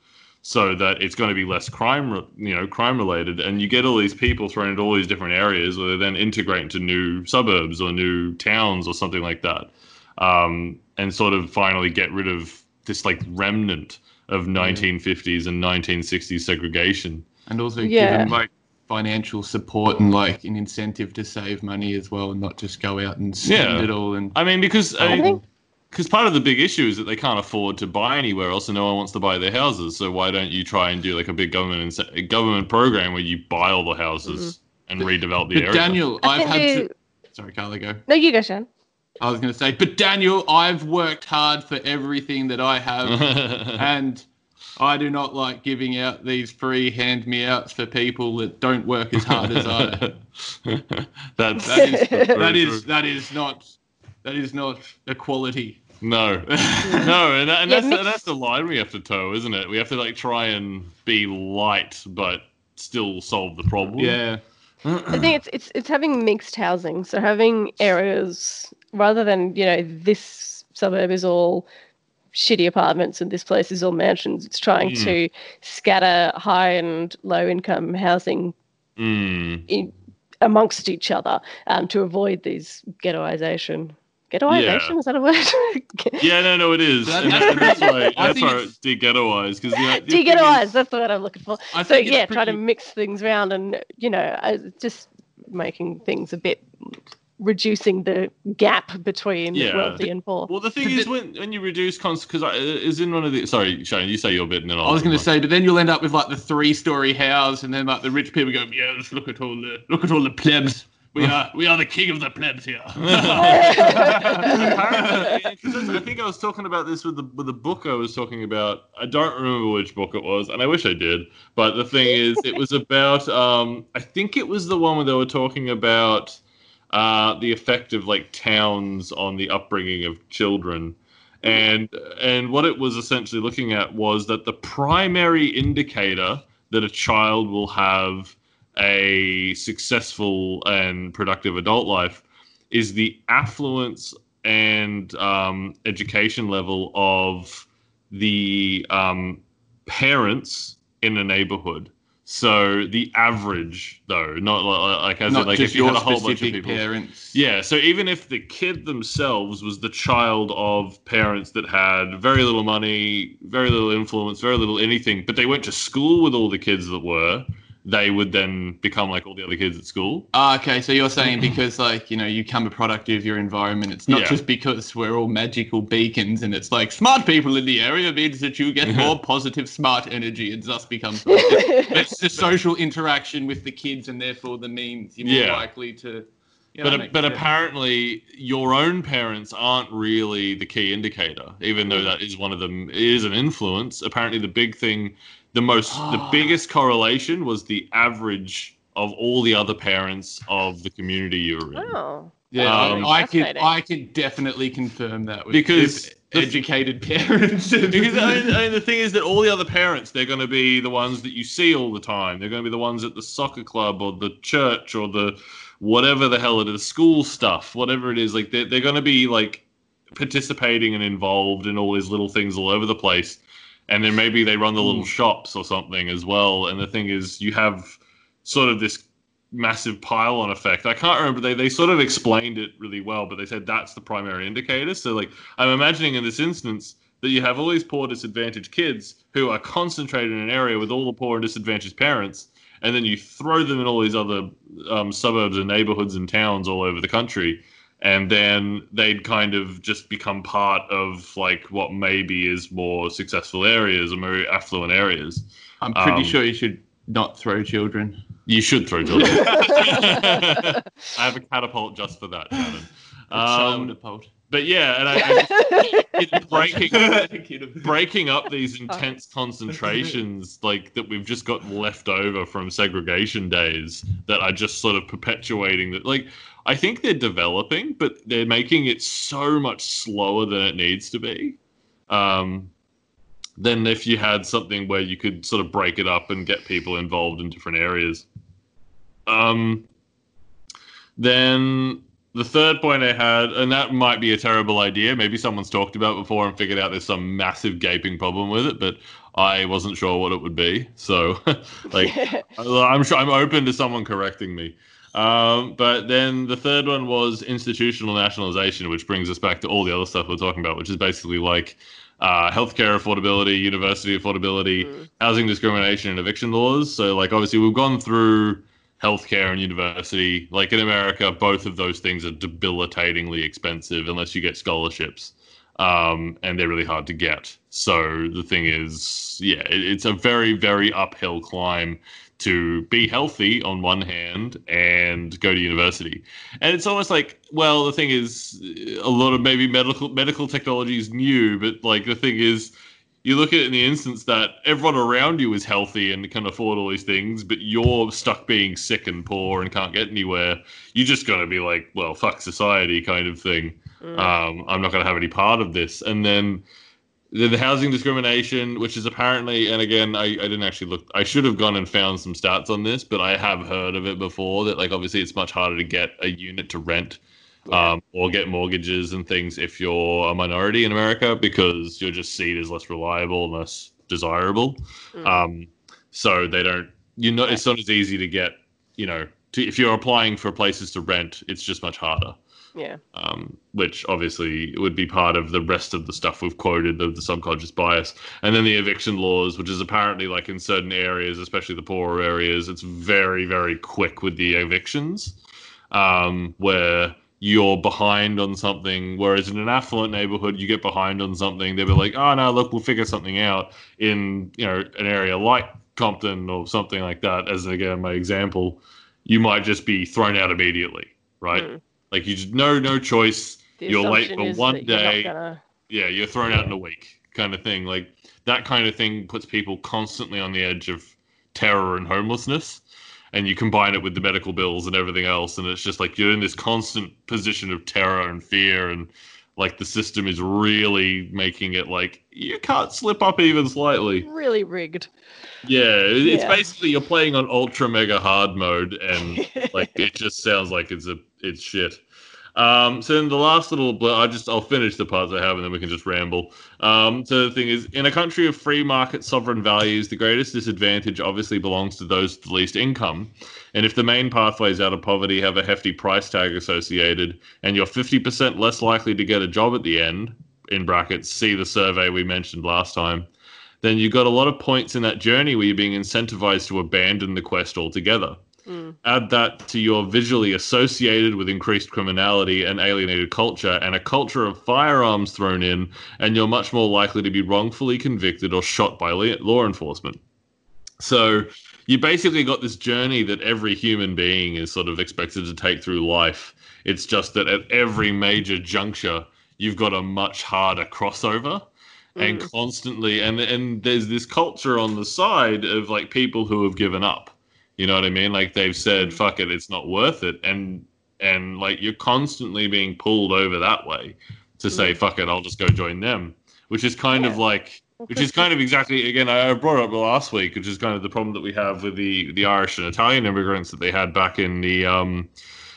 so that it's going to be less crime, you know, crime related, and you get all these people thrown into all these different areas, where they then integrate into new suburbs or new towns or something like that, um, and sort of finally get rid of this like remnant of 1950s and 1960s segregation. and also Yeah. give them like financial support and like an incentive to save money as well, and not just go out and spend Yeah. it all. And I mean, because I I think because part of the big issue is that they can't afford to buy anywhere else, and no one wants to buy their houses. So why don't you try and do like a big government ince- a government program where you buy all the houses mm-hmm. and redevelop the but area? Daniel, I I've had they- to. Sorry, Carla, go. no, you go, Sean. I was going to say, but Daniel, I've worked hard for everything that I have, and I do not like giving out these free hand me outs for people that don't work as hard as I. That's that is that is, that is not that is not equality. no, no, and, and Yeah, that's mix- that's the line we have to toe, isn't it? We have to like try and be light, but still solve the problem. Yeah. I think it's it's it's having mixed housing. So having areas rather than you know this suburb is all shitty apartments and this place is all mansions. It's trying Mm. to scatter high and low income housing Mm. in, amongst each other um, to avoid these ghettoization. Ghettoization Yeah. is that a word? Yeah, no, no, it is, That- and that's, that's why I that's think why it's- it's de-ghettoized because you know, the thing De-ghettoize. That's the word I'm looking for. I So think it's yeah, try to mix things around and you know uh, just making things a bit reducing the gap between Yeah. wealthy and poor. Well, the thing But is, the- when when you reduce cons, because is in one of the. Sorry, Shane, you say your bit, and then I'll I was going to say, but then you'll end up with like the three-story house, and then like the rich people go, "Yeah, let's look at all the look at all the plebs. We are we are the king of the plebs here." Apparently, 'cause I think I was talking about this with the with the book I was talking about. I don't remember which book it was, and I wish I did. But the thing is, it was about. Um, I think it was the one where they were talking about uh, the effect of like towns on the upbringing of children. And and what it was essentially looking at was that the primary indicator that a child will have a successful and productive adult life is the affluence and um, education level of the um, parents in a neighborhood. So the average, though, not like as in, like if you had a whole bunch of people. parents. Yeah, so even if the kid themselves was the child of parents that had very little money, very little influence, very little anything, but they went to school with all the kids that were, they would then become like all the other kids at school. Ah, okay, so you're saying because like you know you become a product of your environment. It's not Yeah. just because we're all magical beacons, and it's like smart people in the area means that you get more positive smart energy, and thus becomes. it's the social interaction with the kids, and therefore the means you're more Yeah. likely to. Yeah, that but makes but sense. apparently your own parents aren't really the key indicator, even though that is one of them it is an influence. Apparently, the big thing, the most, the biggest correlation was the average of all the other parents of the community you were in. oh, Yeah, Um, I, I can I can definitely confirm that with Because the- educated parents. because I mean, I mean, the thing is that all the other parents, they're going to be the ones that you see all the time. They're going to be the ones at the soccer club or the church or the whatever the hell it is, school stuff, whatever it is. Like they're, they're going to be like participating and involved in all these little things all over the place. And then maybe they run the little shops or something as well. And the thing is, you have sort of this massive pile on effect. I can't remember they they sort of explained it really well, but they said that's the primary indicator. So like I'm imagining in this instance that you have all these poor disadvantaged kids who are concentrated in an area with all the poor and disadvantaged parents, and then you throw them in all these other um, suburbs and neighborhoods and towns all over the country. And then they'd kind of just become part of like what maybe is more successful areas or more affluent areas. I'm pretty Um, sure you should not throw children. You should throw children. I have a catapult just for that, Shannon. Um, Catapult. but yeah, and I, I breaking breaking up these intense concentrations like that we've just got left over from segregation days that are just sort of perpetuating that like I think they're developing, but they're making it so much slower than it needs to be. Um, than if you had something where you could sort of break it up and get people involved in different areas. Um, then the third point I had, and that might be a terrible idea. Maybe someone's talked about it before and figured out there's some massive gaping problem with it, but I wasn't sure what it would be. So, like, I'm sure I'm open to someone correcting me. Um, but then the third one was institutional nationalization, which brings us back to all the other stuff we're talking about, which is basically like uh, healthcare affordability, university affordability, Mm. housing discrimination, and eviction laws. So, like, obviously, we've gone through healthcare and university. Like in America, both of those things are debilitatingly expensive unless you get scholarships, um, and they're really hard to get. So the thing is, yeah, it, it's a very, very uphill climb to be healthy on one hand and go to university. And it's almost like, well, the thing is, a lot of maybe medical medical technology is new, but like the thing is, you look at it in the instance that everyone around you is healthy and can afford all these things, but you're stuck being sick and poor and can't get anywhere. You're just going to be like, well, fuck society kind of thing. Mm. Um, I'm not going to have any part of this. And then the, the housing discrimination, which is apparently, and again, I, I didn't actually look, I should have gone and found some stats on this, but I have heard of it before that, like, obviously it's much harder to get a unit to rent um, or get mortgages and things if you're a minority in America because you're just seen as less reliable and less desirable. Mm. Um, so they don't, you know, it's not as easy to get, you know, to, if you're applying for places to rent, it's just much harder yeah. um, which obviously would be part of the rest of the stuff we've quoted of the subconscious bias. And then the eviction laws, which is apparently like in certain areas, especially the poorer areas, it's very, very quick with the evictions, um, where you're behind on something. Whereas in an affluent neighborhood, you get behind on something, they'll be like, oh, no, look, we'll figure something out in, you know, an area like Compton or something like that, as again, my example, you might just be thrown out immediately, right? Mm. Like you just no no choice. The You're late for one that you're day. gonna- Yeah, you're thrown out in a week, kind of thing. Like that kind of thing puts people constantly on the edge of terror and homelessness. And you combine it with the medical bills and everything else, and it's just like you're in this constant position of terror and fear, and like the system is really making it like you can't slip up even slightly. Really rigged. Yeah, it- it's Yeah. basically you're playing on ultra mega hard mode, and like it just sounds like it's a it's shit. Um, so then the last little, bl- I just I'll finish the parts I have, and then we can just ramble. Um, so the thing is, in a country of free market sovereign values, the greatest disadvantage obviously belongs to those with the least income. And if the main pathways out of poverty have a hefty price tag associated, and you're 50% less likely to get a job at the end, in brackets, see the survey we mentioned last time, then you've got a lot of points in that journey where you're being incentivized to abandon the quest altogether. Mm. Add that to your visually associated with increased criminality and alienated culture, and a culture of firearms thrown in, and you're much more likely to be wrongfully convicted or shot by law enforcement. So you basically got this journey that every human being is sort of expected to take through life. It's just that at every major juncture, you've got a much harder crossover and constantly and and there's this culture on the side of like people who have given up you know what i mean? Like they've said fuck it it's not worth it. And and like you're constantly being pulled over that way to say fuck it i'll just go join them which is kind of like which is kind of exactly again I brought it up last week, which is kind of the problem that we have with the the Irish and Italian immigrants that they had back in the um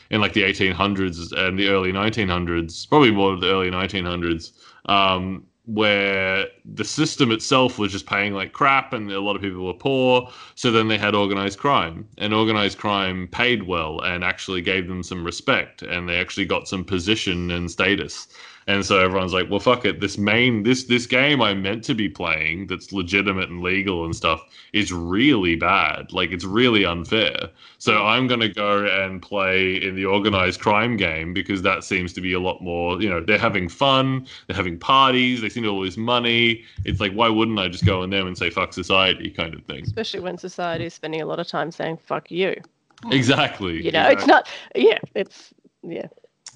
in like the 1800s and the early 1900s, probably more the early 1900s, um, where the system itself was just paying like crap and a lot of people were poor. So then they had organized crime, and organized crime paid well and actually gave them some respect, and they actually got some position and status. And so everyone's like, well, fuck it. This main, this this game I'm meant to be playing, that's legitimate and legal and stuff, is really bad. Like it's really unfair. So I'm gonna go and play in the organized crime game because that seems to be a lot more. You know, they're having fun, they're having parties, they seem to have all this money. It's like, why wouldn't I just go in there and say fuck society, kind of thing? Especially when society is spending a lot of time saying "fuck you." Exactly. You know, it's not. Yeah, it's yeah.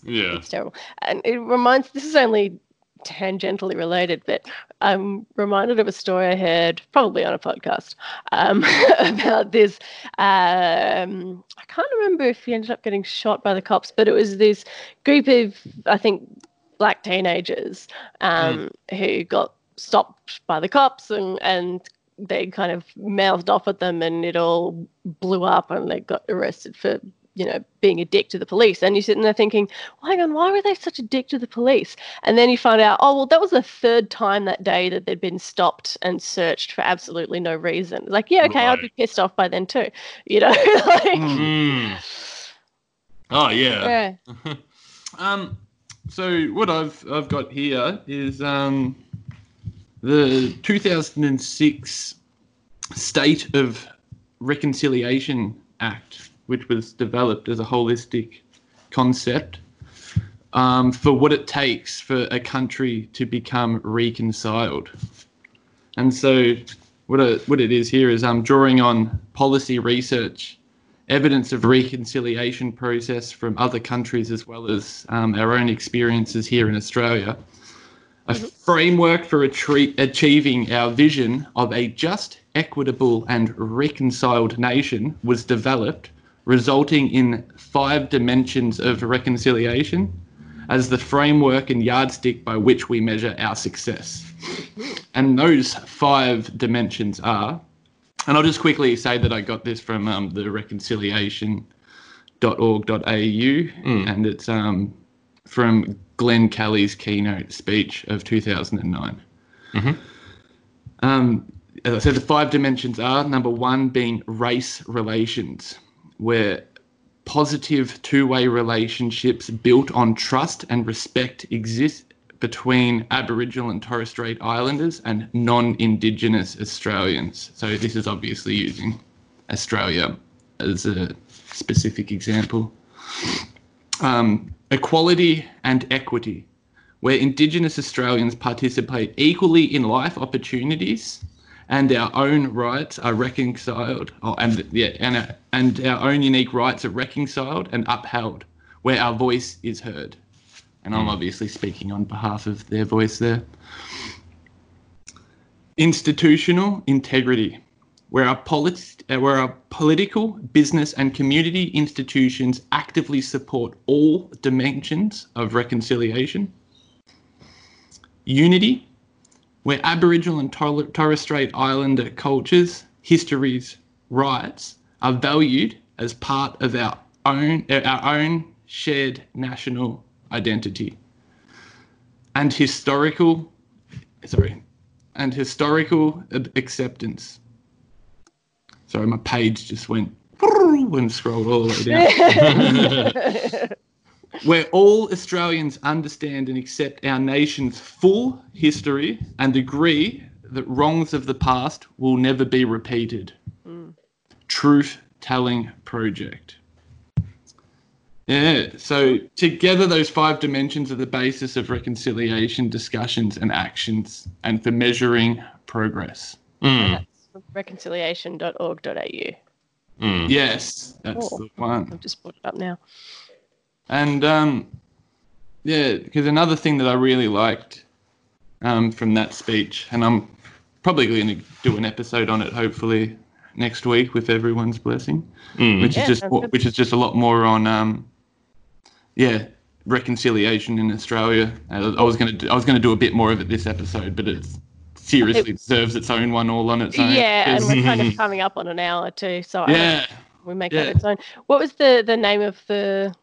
Yeah. It's terrible. And it reminds this is only tangentially related, but I'm reminded of a story I heard probably on a podcast um, about this. Um, I can't remember if he ended up getting shot by the cops, but it was this group of, I think, black teenagers um, who got stopped by the cops and, and they kind of mouthed off at them and it all blew up and they got arrested for you know, being a dick to the police. And you're sitting there thinking, well, hang on, why were they such a dick to the police? And then you find out, oh, well, that was the third time that day that they'd been stopped and searched for absolutely no reason. Like, yeah, okay, I'd be pissed off by then too. You know, like, Mm. Oh yeah. yeah. Um, so what I've I've got here is um, the 2006 State of Reconciliation Act, which was developed as a holistic concept um, for what it takes for a country to become reconciled. And so, what it, what it is here is I'm drawing on policy research, evidence of reconciliation process from other countries as well as um, our own experiences here in Australia. A framework for atri- achieving our vision of a just, equitable, and reconciled nation was developed, resulting in five dimensions of reconciliation as the framework and yardstick by which we measure our success. And those five dimensions are, and I'll just quickly say that I got this from um, the reconciliation.org.au, and it's um, from Glenn Kelly's keynote speech of 2009. Um, as I said, the five dimensions are number one being race relations, where positive two way relationships built on trust and respect exist between Aboriginal and Torres Strait Islanders and non Indigenous Australians. So, this is obviously using Australia as a specific example. Um, equality and equity, where Indigenous Australians participate equally in life opportunities and our own rights are reconciled, oh, and yeah, and our, and our own unique rights are reconciled and upheld, where our voice is heard. And I'm obviously speaking on behalf of their voice there. Institutional integrity, where our, polit- uh, where our political, business, and community institutions actively support all dimensions of reconciliation. Unity, where Aboriginal and Torres Strait Islander cultures, histories, rights are valued as part of our own our own shared national identity. And historical, sorry, and historical acceptance. Sorry, my page just went and scrolled all the way down where all Australians understand and accept our nation's full history and agree that wrongs of the past will never be repeated. Truth telling project. Yeah, so together, those five dimensions are the basis of reconciliation discussions and actions, and for measuring progress. Mm. reconciliation.org.au. Mm. Yes, that's Oh. the one. I've just put it up now. And um, yeah, because another thing that I really liked um, from that speech, and I'm probably going to do an episode on it hopefully next week with everyone's blessing, Mm. which Yeah, is just good. which is just a lot more on um, yeah reconciliation in Australia. Uh, I was going to I was going to do a bit more of it this episode, but it seriously deserves its own one all on its own. Yeah, and 'cause- we're kind of coming up on an hour too, so I yeah. we make yeah. that its own. What was the the name of the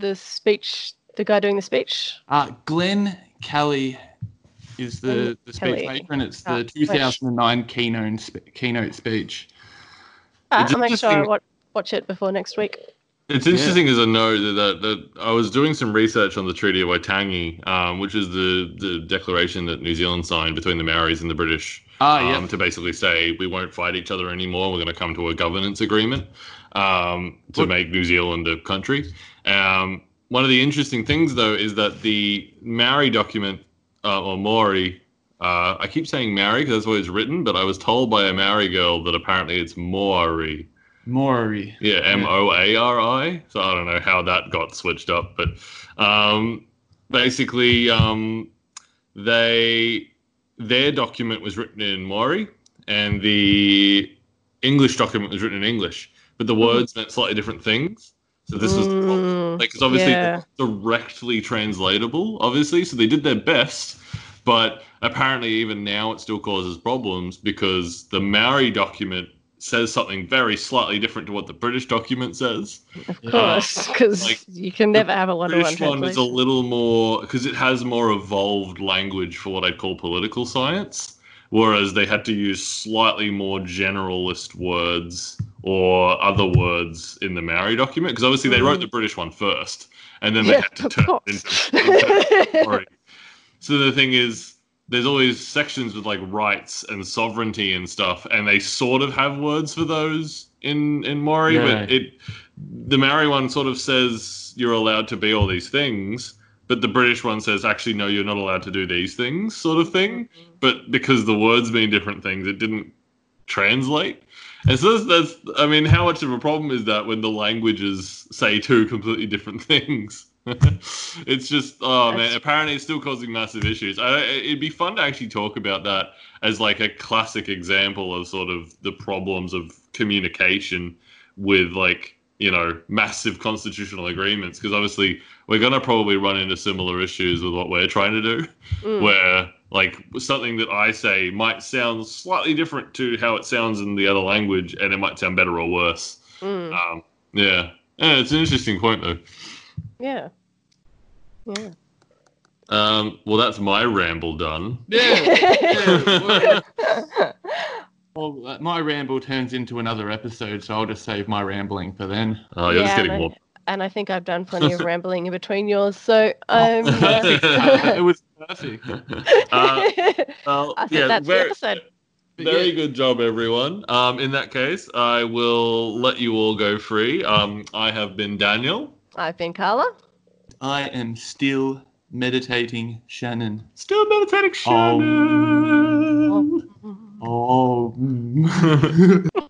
the speech? The guy doing the speech? Uh, Glenn Kelly is the, Glenn the Kelly. speech maker, and it's Ah, the 2009 keynote spe- keynote speech. Uh, I'll make sure I watch, watch it before next week. It's interesting as a note that, that, that I was doing some research on the Treaty of Waitangi, um, which is the, the declaration that New Zealand signed between the Maoris and the British Ah, um, to basically say we won't fight each other anymore. We're going to come to a governance agreement um, to What- make New Zealand a country. Um, one of the interesting things, though, is that the Maori document uh, or Maori. Uh, I keep saying Maori because that's what it's written, but I was told by a Maori girl that apparently it's Maori. Maori. Yeah, M O A R I. So I don't know how that got switched up, but um, basically, um, they their document was written in Maori, and the English document was written in English, but the words meant slightly different things. So this was the problem. Mm, like because obviously yeah. directly translatable, obviously. So they did their best, but apparently even now it still causes problems because the Maori document says something very slightly different to what the British document says. Of course, because like, you can never have a one-to-one British one is a little more because it has more evolved language for what I'd call political science, whereas they had to use slightly more generalist words or other words in the Maori document because obviously they wrote the mm-hmm. British one first, and then they Yeah, had to turn course. it into, Maori. So the thing is. There's always sections with like rights and sovereignty and stuff, and they sort of have words for those in in Maori, but it the Maori one sort of says you're allowed to be all these things, but the British one says actually no, you're not allowed to do these things, sort of thing. Mm-hmm. But because the words mean different things, it didn't translate. And so that's, that's I mean, how much of a problem is that when the languages say two completely different things? it's just oh man. Apparently, it's still causing massive issues. I, it'd be fun to actually talk about that as like a classic example of sort of the problems of communication with like you know massive constitutional agreements because obviously we're going to probably run into similar issues with what we're trying to do Mm. where like something that i say might sound slightly different to how it sounds in the other language and it might sound better or worse Mm, um, yeah yeah it's an interesting point though yeah. Yeah. um, well that's my ramble done Yeah. yeah. Well, well, uh, my ramble turns into another episode, so I'll just save my rambling for then. oh you're just getting and more And I think I've done plenty of rambling in between yours, so um, it was perfect. uh, well, I think yeah, that's the very, episode. Very yeah, good job, everyone. Um, in that case, I will let you all go free. Um, I have been Daniel. I've been Carla. I am still meditating, Shannon. Still meditating, Oh. Shannon. Oh. mm.